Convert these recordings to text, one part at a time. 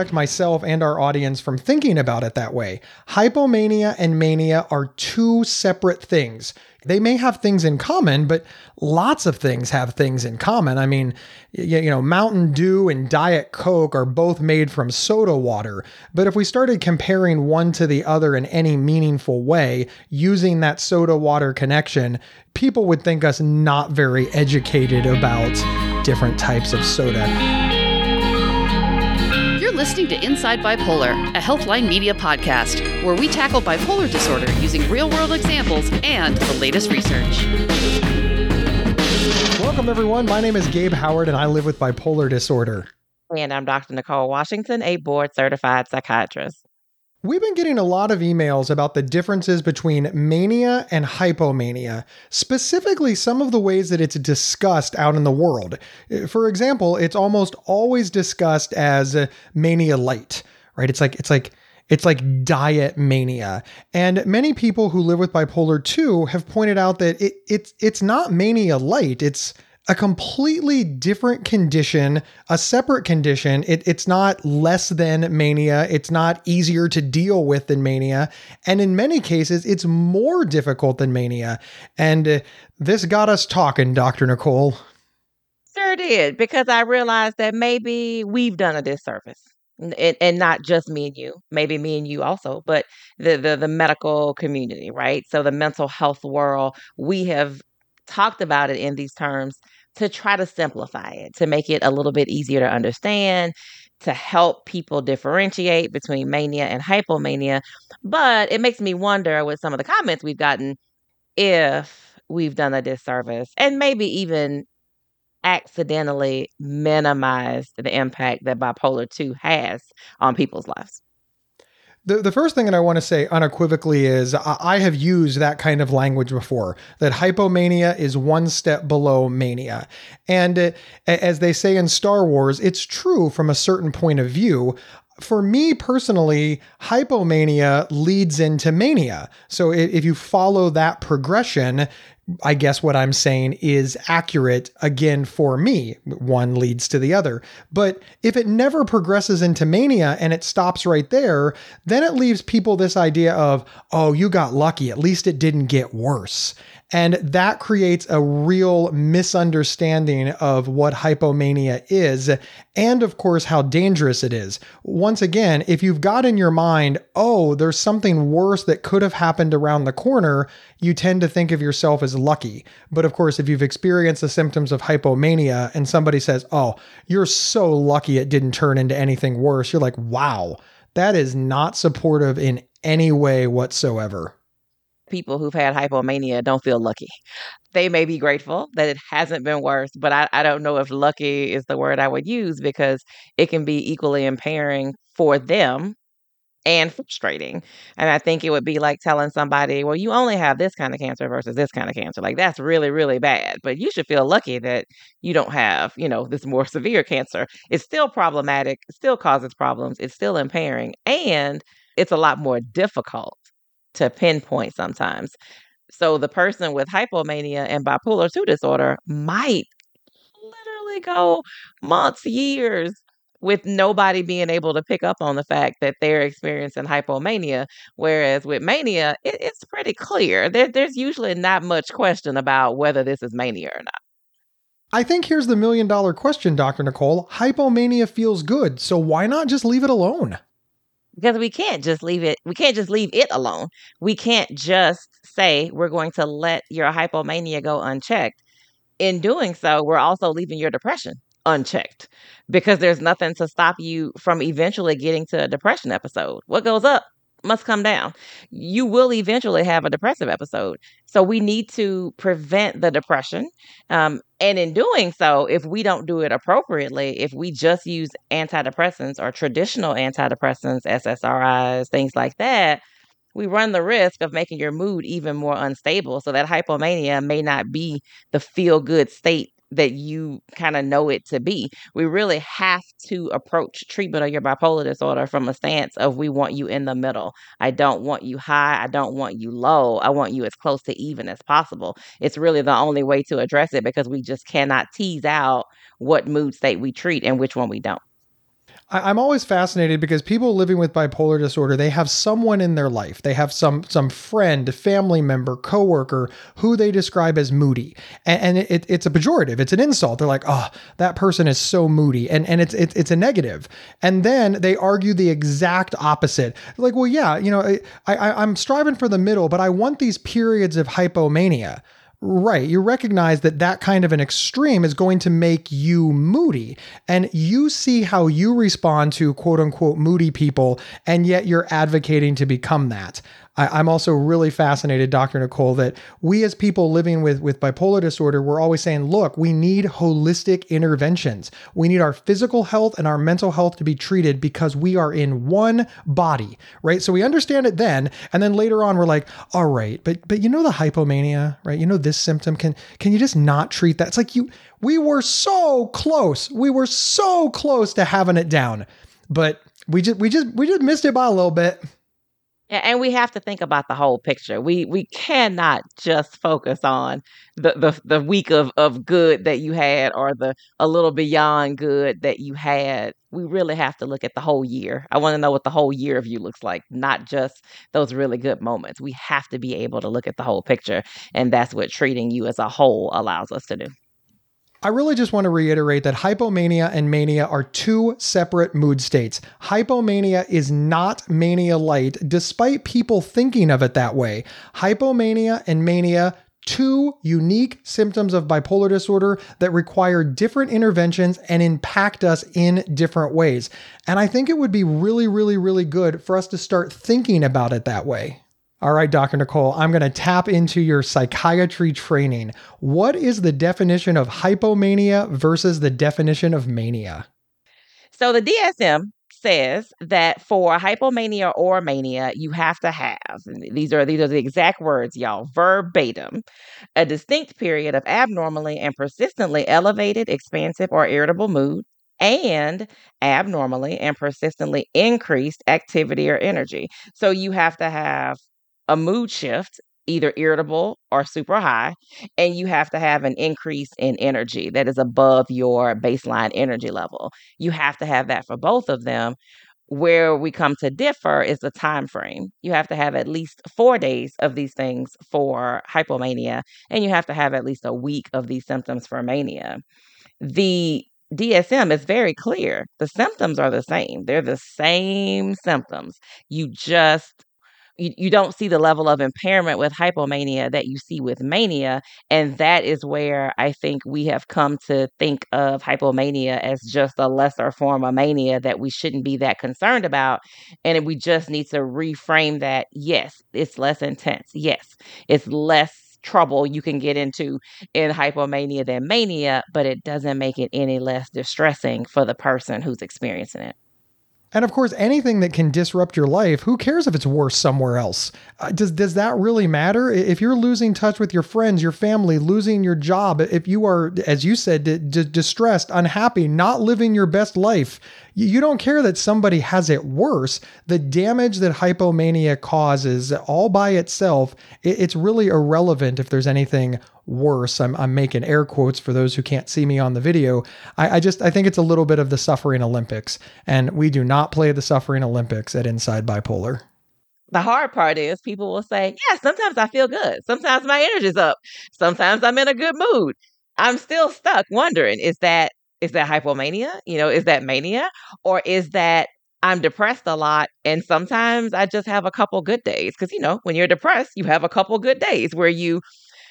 correct myself and our audience from thinking about it that way. Hypomania and mania are two separate things. They may have things in common, but lots of things have things in common. I mean, you, know, Mountain Dew and Diet Coke are both made from soda water. But if we started comparing one to the other in any meaningful way using that soda water connection, people would think us not very educated about different types of soda listening to Inside Bipolar, a Healthline Media podcast, where we tackle bipolar disorder using real world examples and the latest research. Welcome, everyone. My name is Gabe Howard, and I live with bipolar disorder. And I'm Dr. Nicole Washington, a board certified psychiatrist. We've been getting a lot of emails about the differences between mania and hypomania, specifically some of the ways that it's discussed out in the world. For example, it's almost always discussed as mania light, right? It's like it's like it's like diet mania. And many people who live with bipolar 2 have pointed out that it, it's it's not mania light. It's a completely different condition, a separate condition. It, it's not less than mania. It's not easier to deal with than mania. And in many cases, it's more difficult than mania. And uh, this got us talking, Dr. Nicole. Sure did, because I realized that maybe we've done a disservice. And, and not just me and you, maybe me and you also, but the, the the medical community, right? So the mental health world, we have talked about it in these terms to try to simplify it, to make it a little bit easier to understand, to help people differentiate between mania and hypomania. But it makes me wonder with some of the comments we've gotten if we've done a disservice and maybe even accidentally minimized the impact that bipolar 2 has on people's lives. The, the first thing that I want to say unequivocally is I have used that kind of language before that hypomania is one step below mania. And uh, as they say in Star Wars, it's true from a certain point of view for me personally, hypomania leads into mania. So if you follow that progression, I guess what I'm saying is accurate again for me. One leads to the other. But if it never progresses into mania and it stops right there, then it leaves people this idea of, oh, you got lucky. At least it didn't get worse. And that creates a real misunderstanding of what hypomania is, and of course, how dangerous it is. Once again, if you've got in your mind, oh, there's something worse that could have happened around the corner, you tend to think of yourself as lucky. But of course, if you've experienced the symptoms of hypomania and somebody says, oh, you're so lucky it didn't turn into anything worse, you're like, wow, that is not supportive in any way whatsoever people who've had hypomania don't feel lucky. They may be grateful that it hasn't been worse, but I, I don't know if lucky is the word I would use because it can be equally impairing for them and frustrating. And I think it would be like telling somebody, well, you only have this kind of cancer versus this kind of cancer. Like that's really, really bad. But you should feel lucky that you don't have, you know, this more severe cancer. It's still problematic, still causes problems, it's still impairing, and it's a lot more difficult to pinpoint sometimes. So the person with hypomania and bipolar 2 disorder might literally go months, years with nobody being able to pick up on the fact that they're experiencing hypomania. Whereas with mania, it, it's pretty clear. There, there's usually not much question about whether this is mania or not. I think here's the million dollar question, Dr. Nicole. Hypomania feels good, so why not just leave it alone? because we can't just leave it we can't just leave it alone we can't just say we're going to let your hypomania go unchecked in doing so we're also leaving your depression unchecked because there's nothing to stop you from eventually getting to a depression episode what goes up must come down. You will eventually have a depressive episode. So we need to prevent the depression. Um, and in doing so, if we don't do it appropriately, if we just use antidepressants or traditional antidepressants, SSRIs, things like that, we run the risk of making your mood even more unstable. So that hypomania may not be the feel good state that you kind of know it to be. We really have to approach treatment of your bipolar disorder from a stance of we want you in the middle. I don't want you high. I don't want you low. I want you as close to even as possible. It's really the only way to address it because we just cannot tease out what mood state we treat and which one we don't. I, am always fascinated because people living with bipolar disorder, they have someone in their life. They have some some friend, family member, coworker who they describe as moody, and, and it, it's a pejorative. It's an insult. They're like, "Oh, that person is so moody," and and it's it's, it's a negative. And then they argue the exact opposite. Like, "Well, yeah, you know, I, I I'm striving for the middle, but I want these periods of hypomania." Right. You recognize that that kind of an extreme is going to make you moody. And you see how you respond to quote unquote moody people, and yet you're advocating to become that. I, am also really fascinated, Dr. Nicole, that we as people living with, with bipolar disorder, we're always saying, look, we need holistic interventions. We need our physical health and our mental health to be treated because we are in one body, right? So we understand it then. And then later on, we're like, all right, but but you know the hypomania, right? You know this symptom. Can can you just not treat that? It's like you we were so close. We were so close to having it down. But we just we just we just missed it by a little bit. And we have to think about the whole picture. We we cannot just focus on the the, the week of, of good that you had or the a little beyond good that you had. We really have to look at the whole year. I want to know what the whole year of you looks like, not just those really good moments. We have to be able to look at the whole picture. And that's what treating you as a whole allows us to do. I really just want to reiterate that hypomania and mania are two separate mood states. Hypomania is not mania light, despite people thinking of it that way. Hypomania and mania two unique symptoms of bipolar disorder that require different interventions and impact us in different ways. And I think it would be really, really, really good for us to start thinking about it that way. All right, Dr. Nicole, I'm going to tap into your psychiatry training. What is the definition of hypomania versus the definition of mania? So the DSM says that for hypomania or mania, you have to have these are these are the exact words, y'all, verbatim, a distinct period of abnormally and persistently elevated, expansive, or irritable mood, and abnormally and persistently increased activity or energy. So you have to have a mood shift, either irritable or super high, and you have to have an increase in energy that is above your baseline energy level. You have to have that for both of them. Where we come to differ is the time frame. You have to have at least four days of these things for hypomania, and you have to have at least a week of these symptoms for mania. The DSM is very clear. The symptoms are the same. They're the same symptoms. You just you, you don't see the level of impairment with hypomania that you see with mania. And that is where I think we have come to think of hypomania as just a lesser form of mania that we shouldn't be that concerned about. And we just need to reframe that. Yes, it's less intense. Yes, it's less trouble you can get into in hypomania than mania, but it doesn't make it any less distressing for the person who's experiencing it. And of course, anything that can disrupt your life, who cares if it's worse somewhere else? Uh, does does that really matter? If you're losing touch with your friends, your family, losing your job, if you are, as you said, d- d- distressed, unhappy, not living your best life, you don't care that somebody has it worse. The damage that hypomania causes all by itself, it's really irrelevant if there's anything worse. I'm, I'm making air quotes for those who can't see me on the video. I, I just I think it's a little bit of the suffering Olympics, and we do not play the suffering Olympics at Inside Bipolar. The hard part is people will say, Yeah, sometimes I feel good. Sometimes my energy's up. Sometimes I'm in a good mood. I'm still stuck wondering, is that is that hypomania? You know, is that mania? Or is that I'm depressed a lot and sometimes I just have a couple good days? Because, you know, when you're depressed, you have a couple good days where you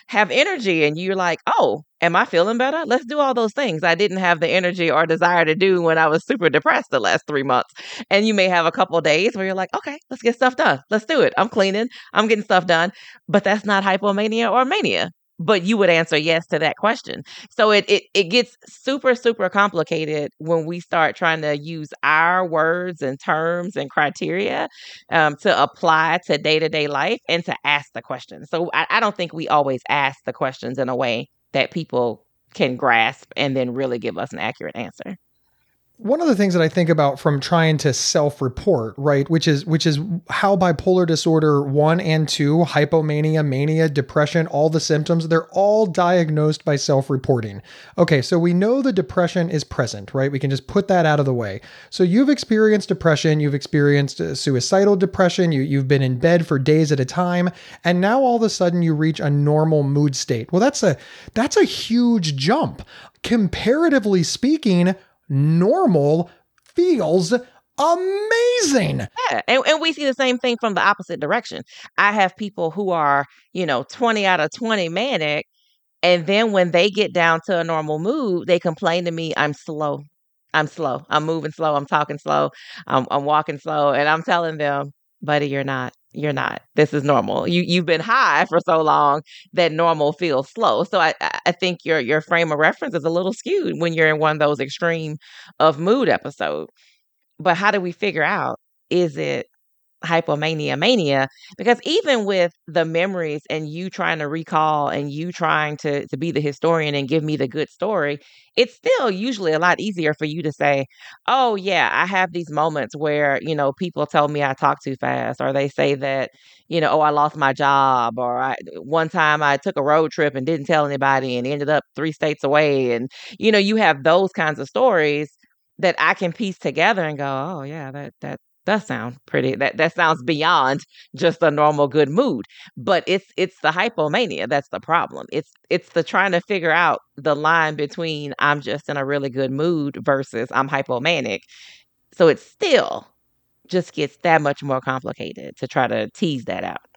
have energy and you're like, oh, am I feeling better? Let's do all those things I didn't have the energy or desire to do when I was super depressed the last three months. And you may have a couple days where you're like, okay, let's get stuff done. Let's do it. I'm cleaning, I'm getting stuff done. But that's not hypomania or mania but you would answer yes to that question. So it, it it gets super super complicated when we start trying to use our words and terms and criteria um, to apply to day to day life and to ask the questions. So I, I don't think we always ask the questions in a way that people can grasp and then really give us an accurate answer. One of the things that I think about from trying to self-report, right, which is which is how bipolar disorder 1 and 2, hypomania, mania, depression, all the symptoms, they're all diagnosed by self-reporting. Okay, so we know the depression is present, right? We can just put that out of the way. So you've experienced depression, you've experienced uh, suicidal depression, you you've been in bed for days at a time, and now all of a sudden you reach a normal mood state. Well, that's a that's a huge jump. Comparatively speaking, normal feels amazing. Yeah. And, and we see the same thing from the opposite direction. I have people who are, you know, 20 out of 20 manic. And then when they get down to a normal mood, they complain to me, I'm slow. I'm slow. I'm moving slow. I'm talking slow. I'm, I'm walking slow. And I'm telling them, buddy, you're not. You're not. This is normal. You you've been high for so long that normal feels slow. So I I think your your frame of reference is a little skewed when you're in one of those extreme of mood episodes. But how do we figure out is it hypomania mania because even with the memories and you trying to recall and you trying to to be the historian and give me the good story it's still usually a lot easier for you to say oh yeah i have these moments where you know people tell me i talk too fast or they say that you know oh i lost my job or I, one time i took a road trip and didn't tell anybody and ended up three states away and you know you have those kinds of stories that I can piece together and go, oh yeah, that that does sound pretty. That that sounds mm-hmm. beyond just a normal good mood. But it's it's the hypomania that's the problem. It's it's the trying to figure out the line between I'm just in a really good mood versus I'm hypomanic. So it still just gets that much more complicated to try to tease that out.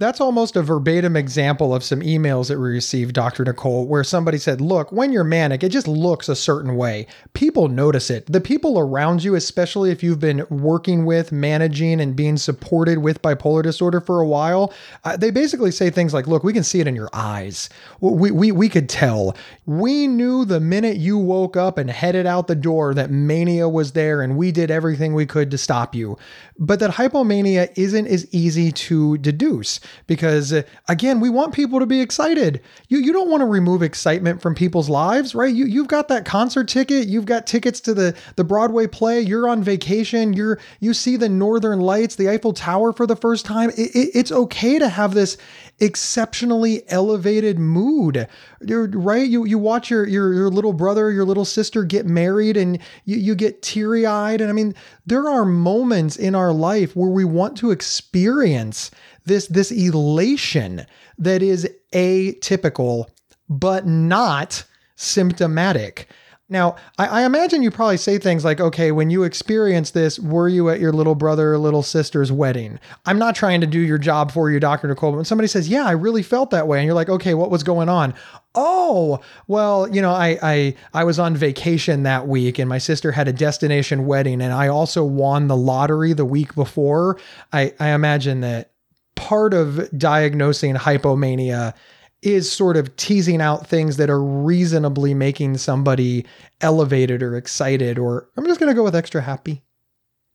That's almost a verbatim example of some emails that we received, Dr. Nicole, where somebody said, Look, when you're manic, it just looks a certain way. People notice it. The people around you, especially if you've been working with, managing, and being supported with bipolar disorder for a while, uh, they basically say things like, Look, we can see it in your eyes. We, we, we could tell. We knew the minute you woke up and headed out the door that mania was there, and we did everything we could to stop you. But that hypomania isn't as easy to deduce because uh, again, we want people to be excited. You you don't want to remove excitement from people's lives, right? You you've got that concert ticket, you've got tickets to the the Broadway play, you're on vacation, you're you see the northern lights, the Eiffel Tower for the first time. It, it, it's okay to have this exceptionally elevated mood. You're, right? You you watch your, your your little brother, your little sister get married and you, you get teary-eyed. And I mean, there are moments in our life where we want to experience this this elation that is atypical but not symptomatic. Now, I, I, imagine you probably say things like, okay, when you experienced this, were you at your little brother or little sister's wedding? I'm not trying to do your job for you, Dr. Nicole, but when somebody says, yeah, I really felt that way, and you're like, okay, what was going on? Oh, well, you know, I, I I was on vacation that week and my sister had a destination wedding and I also won the lottery the week before. I, I imagine that part of diagnosing hypomania is sort of teasing out things that are reasonably making somebody elevated or excited or I'm just going to go with extra happy.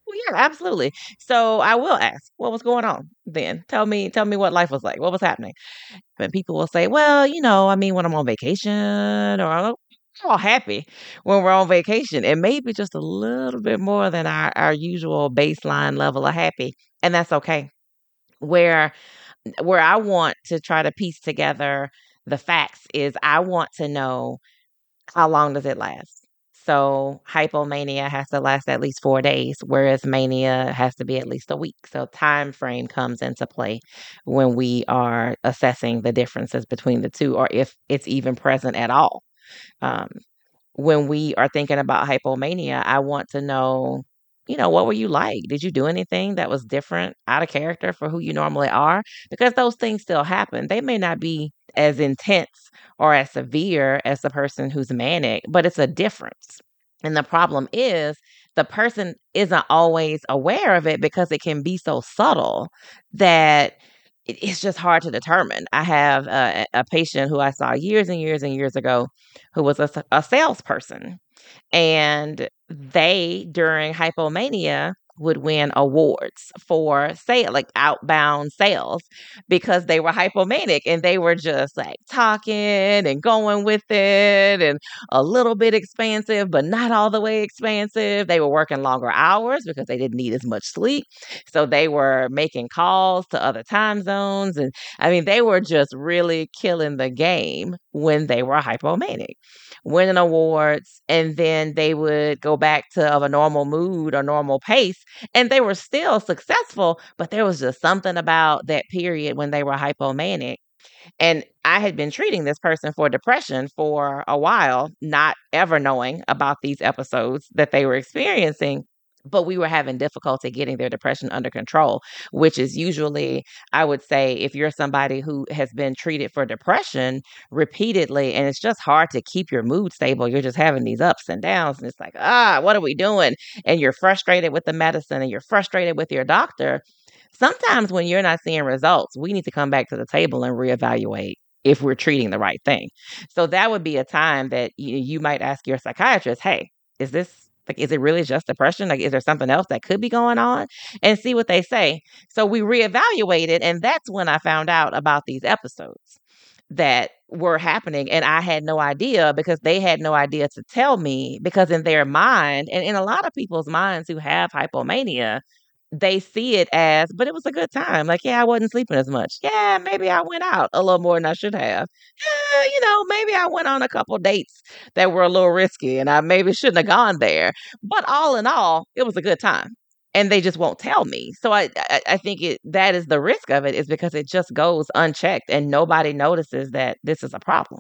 Well, yeah, absolutely. So I will ask, what was going on then? Tell me, tell me what life was like. What was happening? And people will say, well, you know, I mean, when I'm on vacation or I'm all happy when we're on vacation and maybe just a little bit more than our, our usual baseline level of happy. And that's okay where where I want to try to piece together the facts is I want to know how long does it last. So hypomania has to last at least 4 days whereas mania has to be at least a week. So time frame comes into play when we are assessing the differences between the two or if it's even present at all. Um, when we are thinking about hypomania, I want to know you know, what were you like? Did you do anything that was different, out of character for who you normally are? Because those things still happen. They may not be as intense or as severe as the person who's manic, but it's a difference. And the problem is the person isn't always aware of it because it can be so subtle that it's just hard to determine. I have a, a patient who I saw years and years and years ago who was a, a salesperson and they, during hypomania, would win awards for sale, like outbound sales, because they were hypomanic and they were just like talking and going with it and a little bit expansive, but not all the way expansive. They were working longer hours because they didn't need as much sleep. So they were making calls to other time zones. And I mean, they were just really killing the game when they were hypomanic winning awards, and then they would go back to of a normal mood or normal pace, and they were still successful. But there was just something about that period when they were hypomanic. And I had been treating this person for depression for a while, not ever knowing about these episodes that they were experiencing but we were having difficulty getting their depression under control, which is usually, I would say, if you're somebody who has been treated for depression repeatedly and it's just hard to keep your mood stable, you're just having these ups and downs, and it's like, ah, what are we doing? And you're frustrated with the medicine and you're frustrated with your doctor. Sometimes when you're not seeing results, we need to come back to the table and reevaluate if we're treating the right thing. So that would be a time that you, you might ask your psychiatrist, hey, is this like, is it really just depression? Like, is there something else that could be going on? And see what they say. So we reevaluated, and that's when I found out about these episodes that were happening. And I had no idea because they had no idea to tell me because in their mind, and in a lot of people's minds who have hypomania, they see it as, but it was a good time. Like, yeah, I wasn't sleeping as much. Yeah, maybe I went out a little more than I should have. Yeah, you know, maybe I went on a couple dates that were a little risky and I maybe shouldn't have gone there. But all in all, it was a good time. And they just won't tell me. So I, I, I think it that is the risk of it is because it just goes unchecked and nobody notices that this is a problem.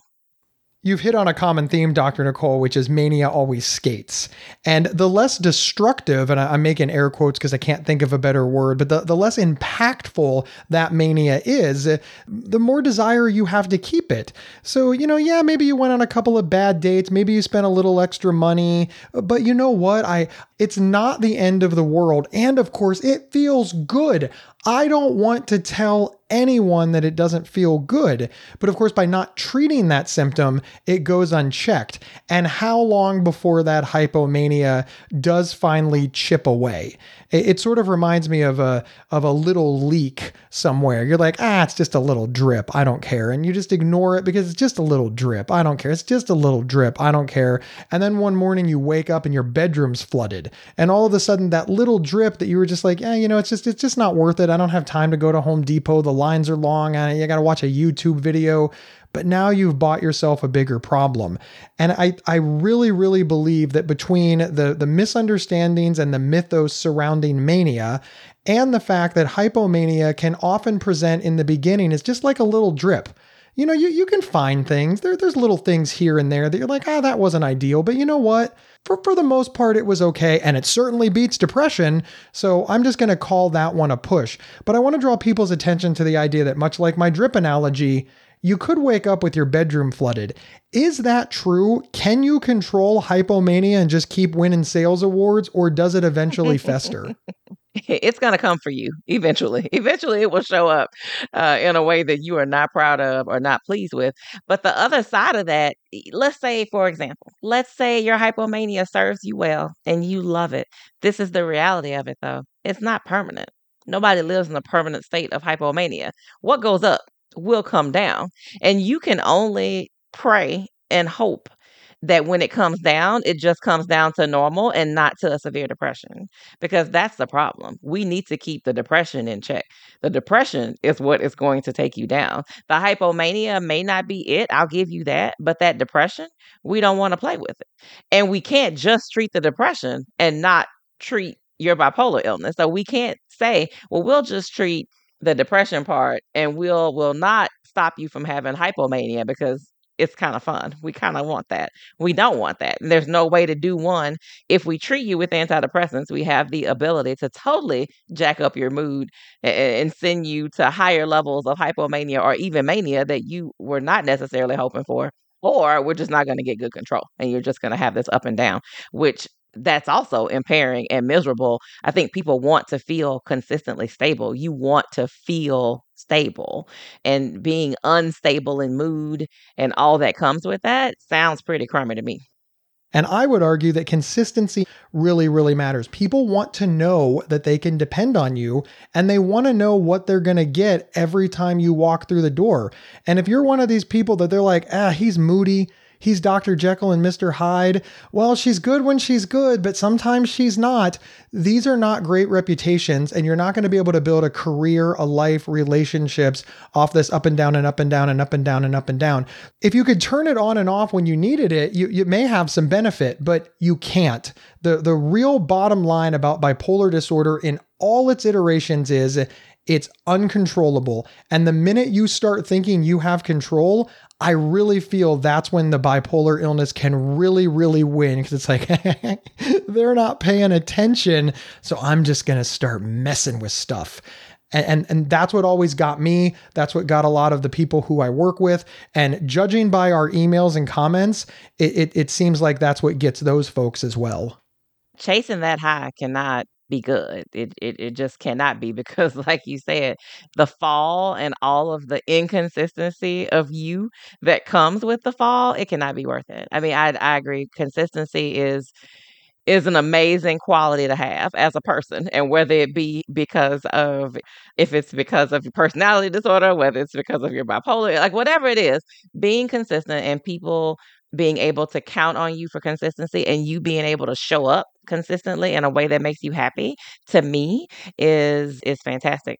You've hit on a common theme, Dr. Nicole, which is mania always skates. And the less destructive, and I'm making air quotes because I can't think of a better word, but the, the less impactful that mania is, the more desire you have to keep it. So, you know, yeah, maybe you went on a couple of bad dates, maybe you spent a little extra money, but you know what? I it's not the end of the world. And of course, it feels good. I don't want to tell anyone that it doesn't feel good. But of course, by not treating that symptom, it goes unchecked. And how long before that hypomania does finally chip away? It, it, sort of reminds me of a of a little leak somewhere. You're like, ah, it's just a little drip. I don't care. And you just ignore it because it's just a little drip. I don't care. It's just a little drip. I don't care. And then one morning you wake up and your bedroom's flooded. And all of a sudden that little drip that you were just like, yeah, you know, it's just it's just not worth it. I don't have time to go to Home Depot. The lines are long. and you got to watch a YouTube video. But now you've bought yourself a bigger problem. And I, I really, really believe that between the, the misunderstandings and the mythos surrounding mania and the fact that hypomania can often present in the beginning as just like a little drip you know, you, you can find things. There, there's little things here and there that you're like, ah, oh, that wasn't ideal. But you know what? For, for the most part, it was okay. And it certainly beats depression. So I'm just going to call that one a push. But I want to draw people's attention to the idea that, much like my drip analogy, you could wake up with your bedroom flooded. Is that true? Can you control hypomania and just keep winning sales awards, or does it eventually fester? it's going to come for you eventually. Eventually, it will show up uh, in a way that you are not proud of or not pleased with. But the other side of that, let's say, for example, let's say your hypomania serves you well and you love it. This is the reality of it, though. It's not permanent. Nobody lives in a permanent state of hypomania. What goes up will come down. And you can only pray and hope that when it comes down, it just comes down to normal and not to a severe depression because that's the problem. We need to keep the depression in check. The depression is what is going to take you down. The hypomania may not be it, I'll give you that, but that depression, we don't want to play with it. And we can't just treat the depression and not treat your bipolar illness. So we can't say, well, we'll just treat the depression part and we'll will not stop you from having hypomania because it's kind of fun. We kind of want that. We don't want that. And there's no way to do one. If we treat you with antidepressants, we have the ability to totally jack up your mood and, send you to higher levels of hypomania or even mania that you were not necessarily hoping for. Or we're just not going to get good control and you're just going to have this up and down, which that's also impairing and miserable. I think people want to feel consistently stable. You want to feel stable, and being unstable in mood and all that comes with that sounds pretty crummy to me. And I would argue that consistency really, really matters. People want to know that they can depend on you and they want to know what they're going to get every time you walk through the door. And if you're one of these people that they're like, ah, he's moody, he's Dr. Jekyll and Mr. Hyde. Well, she's good when she's good, but sometimes she's not. These are not great reputations, and you're not going to be able to build a career, a life, relationships off this up and down and up and down and up and down and up and down. If you could turn it on and off when you needed it, you, you may have some benefit, but you can't. The, the real bottom line about bipolar disorder in all its iterations is it's uncontrollable. And the minute you start thinking you have control, I really feel that's when the bipolar illness can really, really win because it's like they're not paying attention. So I'm just going to start messing with stuff. And, and, and that's what always got me. That's what got a lot of the people who I work with. And judging by our emails and comments, it, it, it seems like that's what gets those folks as well. Chasing that high cannot be good. It, it it just cannot be because, like you said, the fall and all of the inconsistency of you that comes with the fall, it cannot be worth it. I mean, I I agree. Consistency is is an amazing quality to have as a person and whether it be because of if it's because of your personality disorder whether it's because of your bipolar like whatever it is being consistent and people being able to count on you for consistency and you being able to show up consistently in a way that makes you happy to me is is fantastic.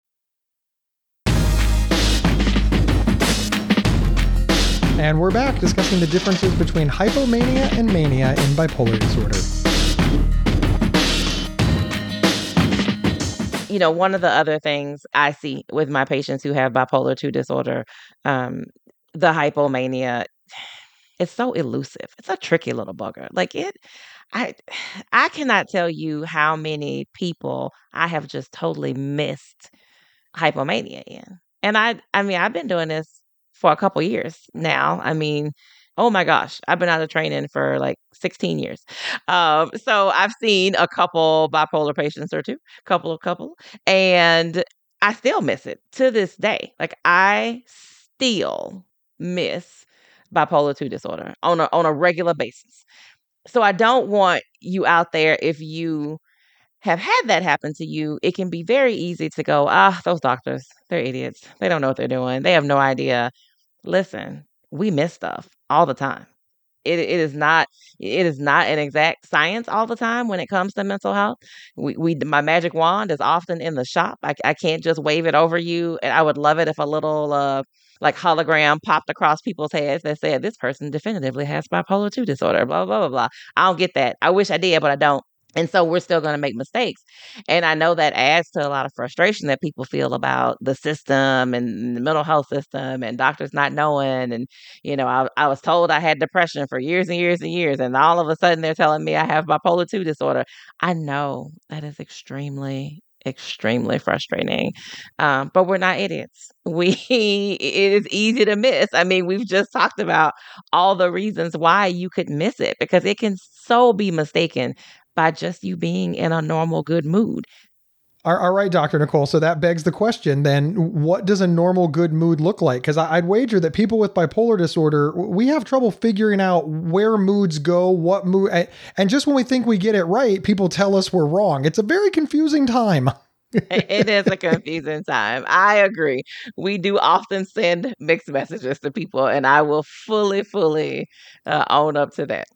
And we're back discussing the differences between hypomania and mania in bipolar disorder. You know, one of the other things I see with my patients who have bipolar 2 disorder, um, the hypomania, it's so elusive. It's a tricky little bugger. Like it, I, I cannot tell you how many people I have just totally missed hypomania in. And I, I mean, I've been doing this for a couple years now. I mean, oh my gosh, I've been out of training for like 16 years. Um, so I've seen a couple bipolar patients or two, couple of couple, and I still miss it to this day. Like I still miss bipolar 2 disorder on a on a regular basis. So I don't want you out there if you have had that happen to you, it can be very easy to go, ah, those doctors, they're idiots. They don't know what they're doing. They have no idea Listen, we miss stuff all the time. It, it is not it is not an exact science all the time when it comes to mental health. We, we my magic wand is often in the shop. I, I can't just wave it over you. And I would love it if a little uh, like hologram popped across people's heads that said this person definitively has bipolar 2 disorder. Blah blah blah blah. I don't get that. I wish I did, but I don't. And so we're still going to make mistakes. And I know that adds to a lot of frustration that people feel about the system and the mental health system and doctors not knowing. And, you know, I, I was told I had depression for years and years and years. And all of a sudden they're telling me I have bipolar 2 disorder. I know that is extremely, extremely frustrating. Um, but we're not idiots. We it is easy to miss. I mean, we've just talked about all the reasons why you could miss it because it can so be mistaken by just you being in a normal, good mood. All right, Dr. Nicole. So that begs the question then what does a normal good mood look like? Because I'd wager that people with bipolar disorder, we have trouble figuring out where moods go, what mood. And just when we think we get it right, people tell us we're wrong. It's a very confusing time. it is a confusing time. I agree. We do often send mixed messages to people, and I will fully, fully uh, own up to that.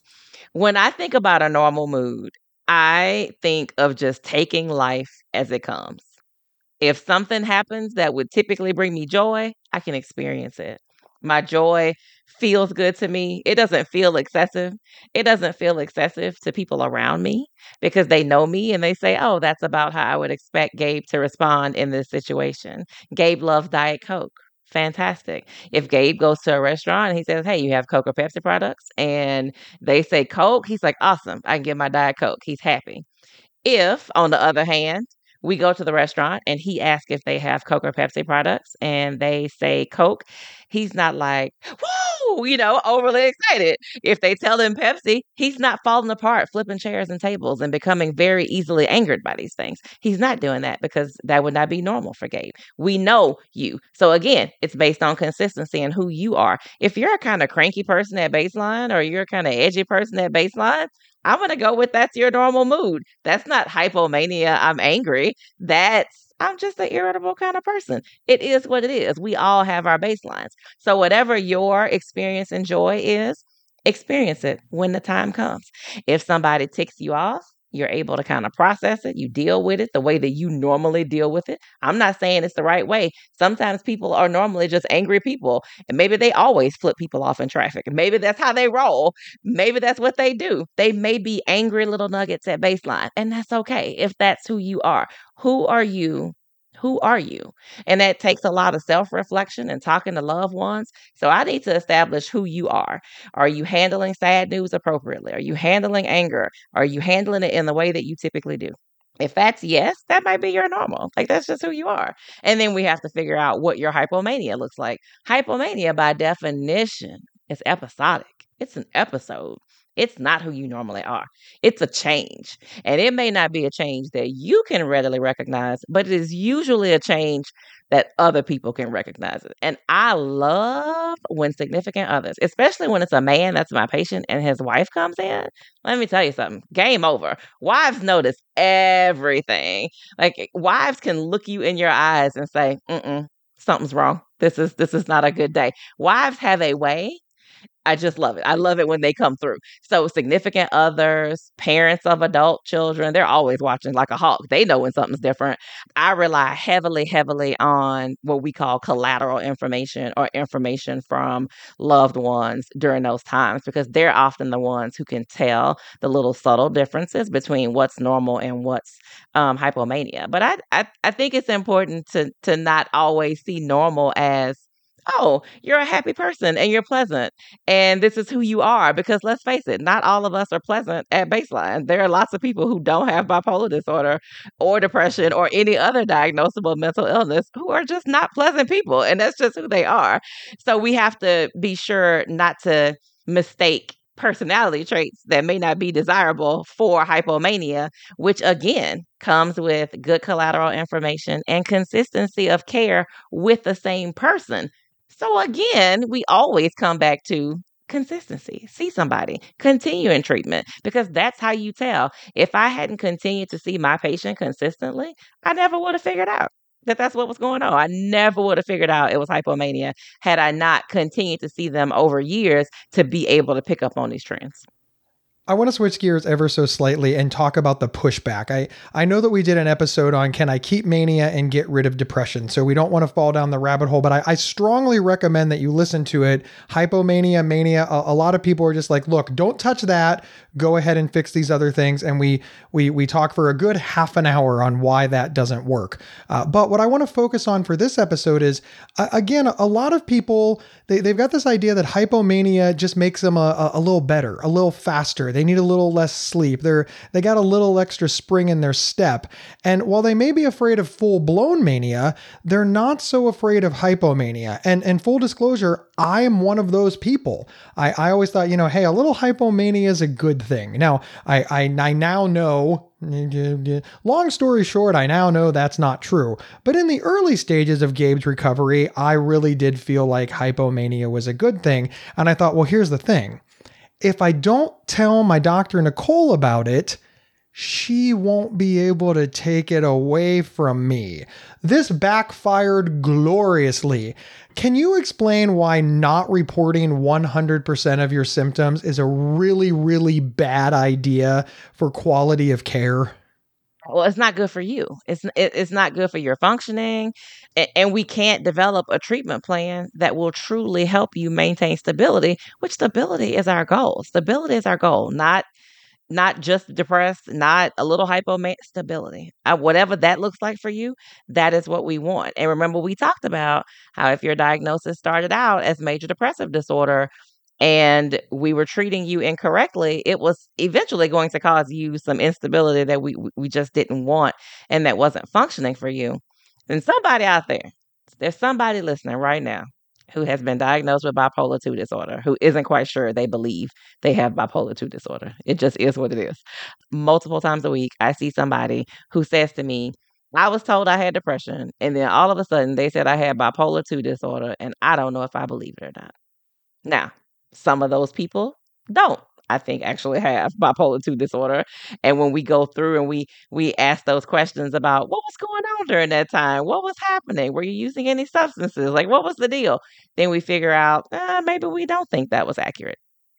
When I think about a normal mood, I think of just taking life as it comes. If something happens that would typically bring me joy, I can experience it. My joy feels good to me. It doesn't feel excessive. It doesn't feel excessive to people around me because they know me and they say, oh, that's about how I would expect Gabe to respond in this situation. Gabe loves Diet Coke. Fantastic. If Gabe goes to a restaurant and he says, Hey, you have Coke or Pepsi products, and they say Coke, he's like, Awesome, I can get my Diet Coke. He's happy. If, on the other hand, we go to the restaurant and he asks if they have Coke or Pepsi products and they say Coke, he's not like, you know, overly excited. If they tell him Pepsi, he's not falling apart, flipping chairs and tables and becoming very easily angered by these things. He's not doing that because that would not be normal for Gabe. We know you. So again, it's based on consistency and who you are. If you're a kind of cranky person at baseline or you're a kind of edgy person at baseline, I'm going to go with that's your normal mood. That's not hypomania. I'm angry. That's I'm just an irritable kind of person. It is what it is. We all have our baselines. So, whatever your experience and joy is, experience it when the time comes. If somebody ticks you off, you're able to kind of process it. You deal with it the way that you normally deal with it. I'm not saying it's the right way. Sometimes people are normally just angry people, and maybe they always flip people off in traffic. Maybe that's how they roll. Maybe that's what they do. They may be angry little nuggets at baseline, and that's okay if that's who you are. Who are you who are you? And that takes a lot of self reflection and talking to loved ones. So I need to establish who you are. Are you handling sad news appropriately? Are you handling anger? Are you handling it in the way that you typically do? If that's yes, that might be your normal. Like that's just who you are. And then we have to figure out what your hypomania looks like. Hypomania, by definition, is episodic, it's an episode. It's not who you normally are. It's a change. And it may not be a change that you can readily recognize, but it is usually a change that other people can recognize it. And I love when significant others, especially when it's a man that's my patient and his wife comes in. Let me tell you something game over. Wives notice everything. Like, wives can look you in your eyes and say, mm something's wrong. This is this is not a good day. Wives have a way I just love it. I love it when they come through. So, significant others, parents of adult children, they're always watching like a hawk. They know when something's different. I rely heavily, heavily on what we call collateral information or information from loved ones during those times because they're often the ones who can tell the little subtle differences between what's normal and what's um, hypomania. But I, I, I think it's important to to not always see normal as oh, you're a happy person and you're pleasant. And this is who you are. Because let's face it, not all of us are pleasant at baseline. There are lots of people who don't have bipolar disorder or depression or any other diagnosable mental illness who are just not pleasant people. And that's just who they are. So we have to be sure not to mistake personality traits that may not be desirable for hypomania, which again comes with good collateral information and consistency of care with the same person so again, we always come back to consistency. See somebody, continue in treatment because that's how you tell. If I hadn't continued to see my patient consistently, I never would have figured out that that's what was going on. I never would have figured out it was hypomania had I not continued to see them over years to be able to pick up on these trends. I want to switch gears ever so slightly and talk about the pushback. I, I know that we did an episode on can I keep mania and get rid of depression, so we don't want to fall down the rabbit hole, but I, I strongly recommend that you listen to it. Hypomania, mania, a, a, lot of people are just like, look, don't touch that. Go ahead and fix these other things. And we we we talk for a good half an hour on why that doesn't work. Uh, but what I want to focus on for this episode is uh, again, a lot of people they, they've got this idea that hypomania just makes them a, a, a little better, a little faster they need a little less sleep. They're they got a little extra spring in their step. And while they may be afraid of full-blown mania, they're not so afraid of hypomania. And and full disclosure, I am one of those people. I, I always thought, you know, hey, a little hypomania is a good thing. Now, I I, I now know Long story short, I now know that's not true. But in the early stages of Gabe's recovery, I really did feel like hypomania was a good thing. And I thought, well, here's the thing if I don't tell my doctor Nicole about it, she won't be able to take it away from me. This backfired gloriously. Can you explain why not reporting 100% of your symptoms is a really, really bad idea for quality of care? Well it's not good for you. It's it, it's not good for your functioning and, and we can't develop a treatment plan that will truly help you maintain stability which stability is our goal. Stability is our goal not not just depressed not a little hypoman stability. Uh, whatever that looks like for you that is what we want. And remember we talked about how if your diagnosis started out as major depressive disorder and we were treating you incorrectly, it was eventually going to cause you some instability that we we just didn't want and that wasn't functioning for you. And somebody out there, there's somebody listening right now who has been diagnosed with bipolar 2 disorder who isn't quite sure they believe they have bipolar 2 disorder. It just is what it is. Multiple times a week, I see somebody who says to me, I was told I had depression, and then all of a sudden they said I had bipolar 2 disorder, and I don't know if I believe it or not. Now, some of those people don't I think actually have bipolar 2 disorder. And when we go through and we we ask those questions about what was going on during that time, what was happening, were you using any substances, like what was the deal? Then we figure out uh, maybe we don't think that was accurate.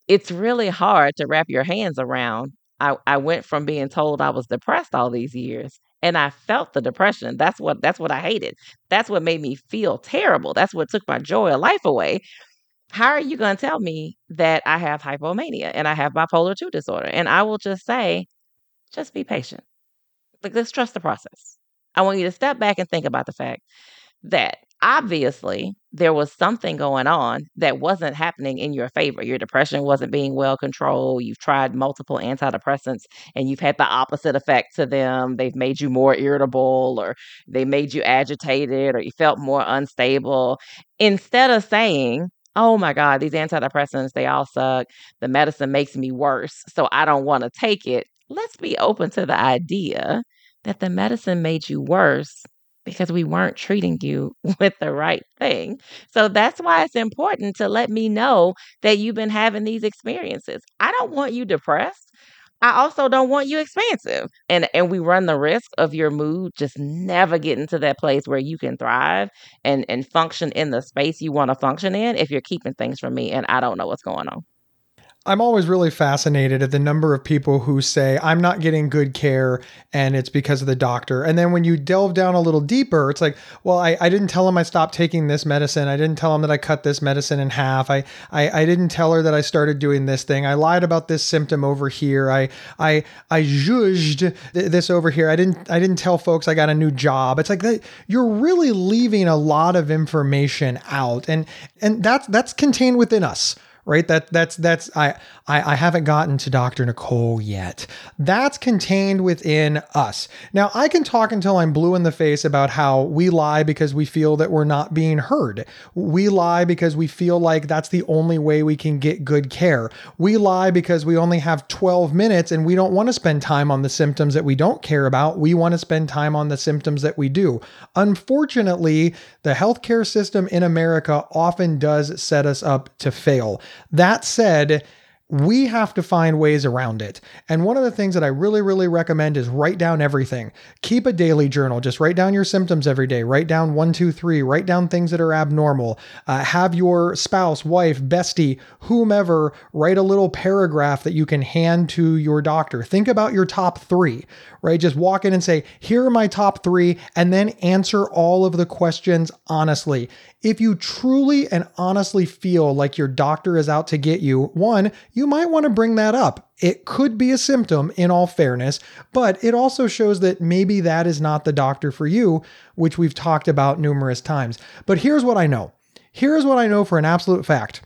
It's really hard to wrap your hands around. I, I went from being told I was depressed all these years and I felt the depression. That's what that's what I hated. That's what made me feel terrible. That's what took my joy of life away how are you going to tell me that I have hypomania and I have bipolar 2 disorder? And I will just say, just be patient. Like, let's trust the process. I want you to step back and think about the fact that obviously there was something going on that wasn't happening in your favor. Your depression wasn't being well controlled. You've tried multiple antidepressants and you've had the opposite effect to them. They've made you more irritable or they made you agitated or you felt more unstable. Instead of saying, oh my God, these antidepressants, they all suck. The medicine makes me worse. So I don't want to take it. Let's be open to the idea that the medicine made you worse because we weren't treating you with the right thing. So that's why it's important to let me know that you've been having these experiences. I don't want you depressed. I also don't want you expansive. And and we run the risk of your mood just never getting to that place where you can thrive and and function in the space you want to function in if you're keeping things from me and I don't know what's going on. I'm always really fascinated at the number of people who say, I'm not getting good care and it's because of the doctor. And then when you delve down a little deeper, it's like, well, I, I didn't tell him I stopped taking this medicine. I didn't tell him that I cut this medicine in half. I, I, I didn't tell her that I started doing this thing. I lied about this symptom over here. I, I, I judged th- this over here. I didn't, I didn't tell folks I got a new job. It's like that you're really leaving a lot of information out and, and that's, that's contained within us right? That that's that's I, I I haven't gotten to Dr. Nicole yet. That's contained within us. Now I can talk until I'm blue in the face about how we lie because we feel that we're not being heard. We lie because we feel like that's the only way we can get good care. We lie because we only have 12 minutes and we don't want to spend time on the symptoms that we don't care about. We want to spend time on the symptoms that we do. Unfortunately, the healthcare system in America often does set us up to fail. That said, we have to find ways around it. And one of the things that I really, really recommend is write down everything. Keep a daily journal. Just write down your symptoms every day. Write down one, two, three. Write down things that are abnormal. Uh, have your spouse, wife, bestie, whomever write a little paragraph that you can hand to your doctor. Think about your top three, right? Just walk in and say, here are my top three, and then answer all of the questions honestly. If you truly and honestly feel like your doctor is out to get you, one, you might want to bring that up. It could be a symptom, in all fairness, but it also shows that maybe that is not the doctor for you, which we've talked about numerous times. But here's what I know. Here's what I know for an absolute fact.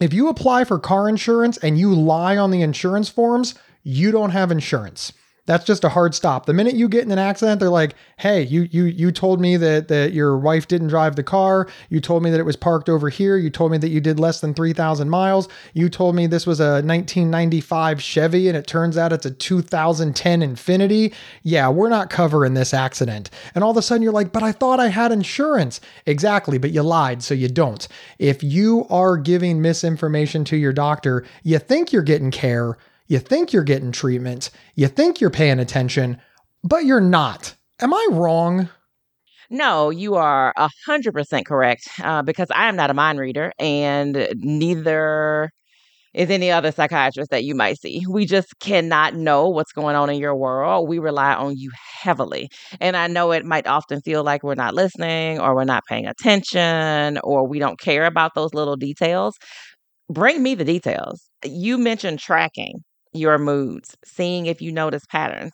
If you apply for car insurance and you lie on the insurance forms, you don't have insurance. That's just a hard stop. The minute you get in an accident, they're like, "Hey, you you you told me that that your wife didn't drive the car. You told me that it was parked over here. You told me that you did less than 3,000 miles. You told me this was a 1995 Chevy and it turns out it's a 2010 Infiniti. Yeah, we're not covering this accident." And all of a sudden you're like, "But I thought I had insurance." Exactly, but you lied, so you don't. If you are giving misinformation to your doctor, you think you're getting care, You think you're getting treatment, you think you're paying attention, but you're not. Am I wrong? No, you are a hundred percent correct. Uh, because I am not a mind reader, and neither is any other psychiatrist that you might see. We just cannot know what's going on in your world. We rely on you heavily. And I know it might often feel like we're not listening or we're not paying attention or we don't care about those little details. Bring me the details. You mentioned tracking your moods, seeing if you notice patterns.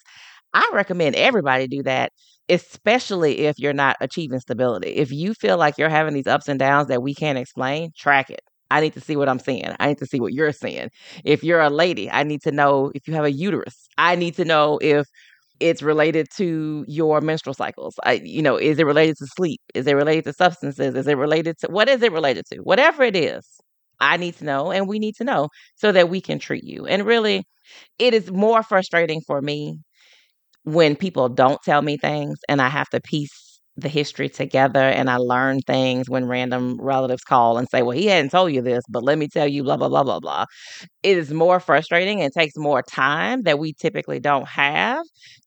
I recommend everybody do that, especially if you're not achieving stability. If you feel like you're having these ups and downs that we can't explain, track it. I need to see what I'm seeing. I need to see what you're seeing. If you're a lady, I need to know if you have a uterus. I need to know if it's related to your menstrual cycles. I, you know, is it related to sleep? Is it related to substances? Is it related to what is it related to? Whatever it is, I need to know and we need to know so that we can treat you. And really, it is more frustrating for me when people don't tell me things and I have to piece the history together and I learn things when random relatives call and say, Well, he hadn't told you this, but let me tell you, blah, blah, blah, blah, blah. It is more frustrating and takes more time that we typically don't have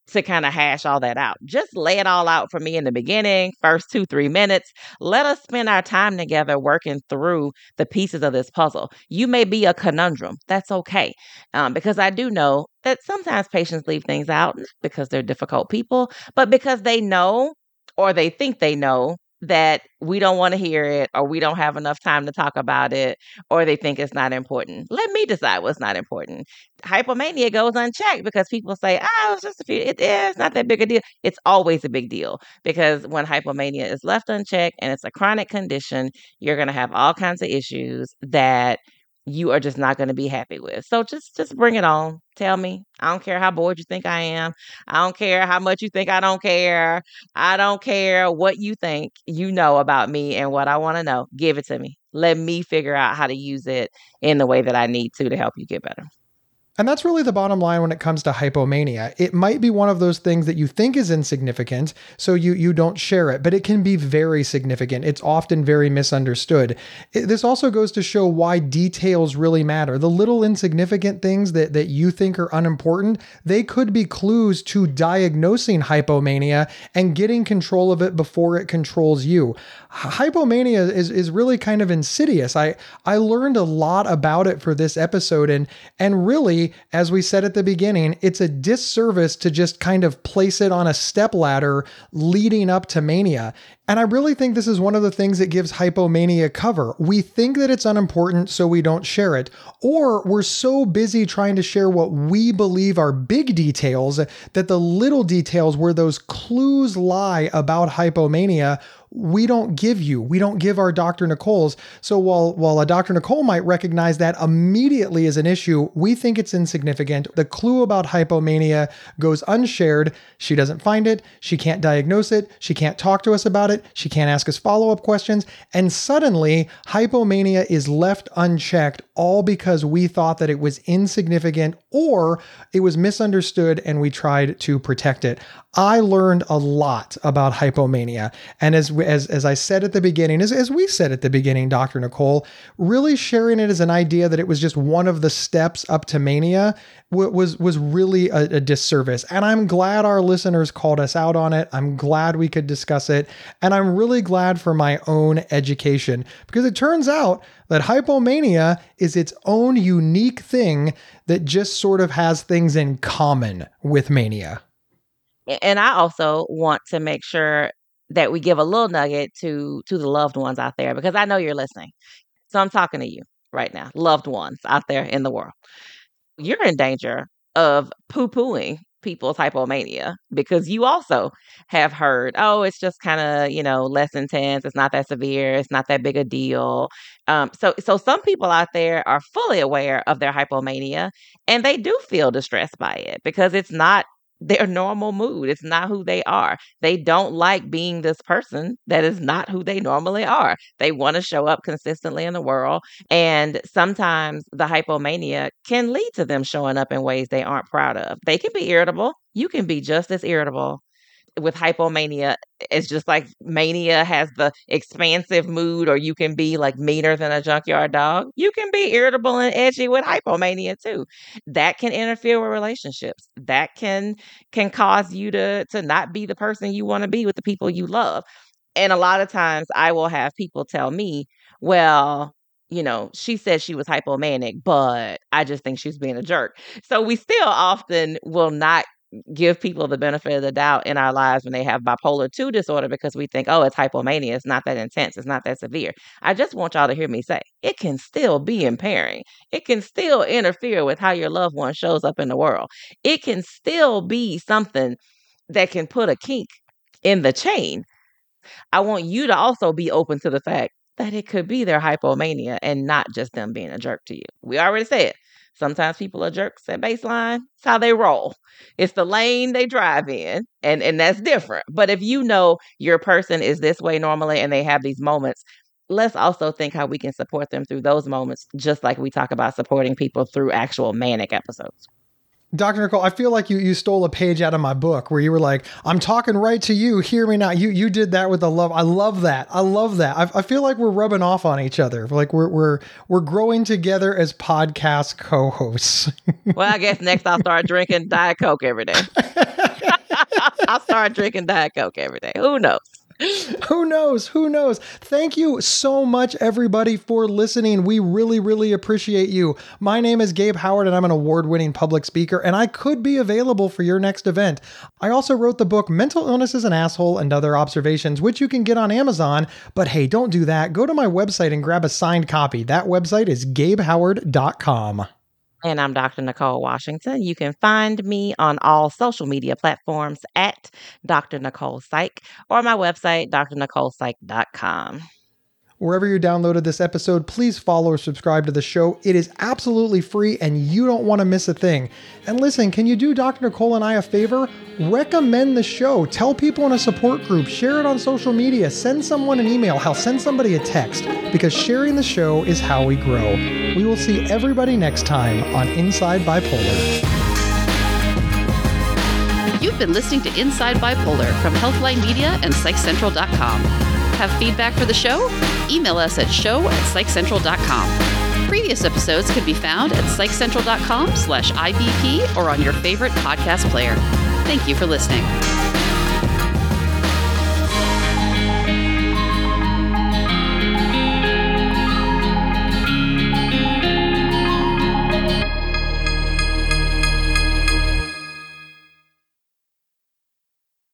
to kind of hash all that out. Just lay it all out for me in the beginning, first two, three minutes. Let us spend our time together working through the pieces of this puzzle. You may be a conundrum. That's okay. Um, because I do know that sometimes patients leave things out because they're difficult people, but because they know or they think they know that we don't want to hear it or we don't have enough time to talk about it or they think it's not important. Let me decide what's not important. Hypomania goes unchecked because people say, oh, it's just a few, it is not that big a deal. It's always a big deal because when hypomania is left unchecked and it's a chronic condition, you're going to have all kinds of issues that you are just not going to be happy with. So just just bring it on. Tell me. I don't care how bored you think I am. I don't care how much you think I don't care. I don't care what you think you know about me and what I want to know. Give it to me. Let me figure out how to use it in the way that I need to to help you get better. And that's really the bottom line when it comes to hypomania. It might be one of those things that you think is insignificant, so you you don't share it, but it can be very significant. It's often very misunderstood. It, this also goes to show why details really matter. The little insignificant things that that you think are unimportant, they could be clues to diagnosing hypomania and getting control of it before it controls you. Hypomania is is really kind of insidious. I I learned a lot about it for this episode and and really as we said at the beginning, it's a disservice to just kind of place it on a step ladder leading up to mania. And I really think this is one of the things that gives hypomania cover. We think that it's unimportant, so we don't share it. Or we're so busy trying to share what we believe are big details that the little details where those clues lie about hypomania we don't give you. We don't give our Dr. Nicole's. So while while a Dr. Nicole might recognize that immediately as an issue, we think it's insignificant. The clue about hypomania goes unshared. She doesn't find it. She can't diagnose it. She can't talk to us about it. She can't ask us follow-up questions. And suddenly, hypomania is left unchecked all because we thought that it was insignificant or it was misunderstood and we tried to protect it. I learned a lot about hypomania. And as, as, as I said at the beginning, as, as we said at the beginning, Dr. Nicole, really sharing it as an idea that it was just one of the steps up to mania was, was really a, a disservice. And I'm glad our listeners called us out on it. I'm glad we could discuss it. And I'm really glad for my own education because it turns out that hypomania is its own unique thing that just sort of has things in common with mania and I also want to make sure that we give a little nugget to to the loved ones out there because I know you're listening. So I'm talking to you right now, loved ones out there in the world. You're in danger of poo-pooing people's hypomania because you also have heard, oh, it's just kind of, you know, less intense. It's not that severe. It's not that big a deal. Um, so, so some people out there are fully aware of their hypomania and they do feel distressed by it because it's not their normal mood. It's not who they are. They don't like being this person that is not who they normally are. They want to show up consistently in the world. And sometimes the hypomania can lead to them showing up in ways they aren't proud of. They can be irritable. You can be just as irritable with hypomania, it's just like mania has the expansive mood, or you can be like meaner than a junkyard dog. You can be irritable and edgy with hypomania too. That can interfere with relationships. That can can cause you to to not be the person you want to be with the people you love. And a lot of times I will have people tell me, well, you know, she said she was hypomanic, but I just think she's being a jerk. So we still often will not give people the benefit of the doubt in our lives when they have bipolar 2 disorder because we think, oh, it's hypomania. It's not that intense. It's not that severe. I just want y'all to hear me say it can still be impairing. It can still interfere with how your loved one shows up in the world. It can still be something that can put a kink in the chain. I want you to also be open to the fact that it could be their hypomania and not just them being a jerk to you. We already said sometimes people are jerks at baseline. It's how they roll. It's the lane they drive in, and and that's mm-hmm. different. But if you know your person is this way normally and they have these moments, let's also think how we can support them through those moments, just like we talk about supporting people through actual manic episodes. Dr. Nicole, I feel like you you stole a page out of my book where you were like, "I'm talking right to you. Hear me now." You you did that with a love. I love that. I love that. I, I feel like we're rubbing off on each other. Like we're we're we're growing together as podcast co-hosts. well, I guess next I'll start drinking Diet Coke every day. I'll start drinking Diet Coke every day. Who knows? Who knows? Who knows? Thank you so much, everybody, for listening. We really, really appreciate you. My name is Gabe Howard, and I'm an award winning public speaker, and I could be available for your next event. I also wrote the book Mental Illness is an Asshole and Other Observations, which you can get on Amazon. But hey, don't do that. Go to my website and grab a signed copy. That website is gabehoward.com. And I'm Dr. Nicole Washington. You can find me on all social media platforms at Dr. Nicole Psych or my website, drnicolepsych.com. Wherever you downloaded this episode, please follow or subscribe to the show. It is absolutely free and you don't want to miss a thing. And listen, can you do Dr. Nicole and I a favor? Recommend the show. Tell people in a support group, share it on social media, send someone an email, hell, send somebody a text, because sharing the show is how we grow. We will see everybody next time on Inside Bipolar. You've been listening to Inside Bipolar from Healthline Media and PsychCentral.com. Have feedback for the show? Email us at show at psychcentral.com. Previous episodes can be found at psychcentral.com slash IBP or on your favorite podcast player. Thank you for listening.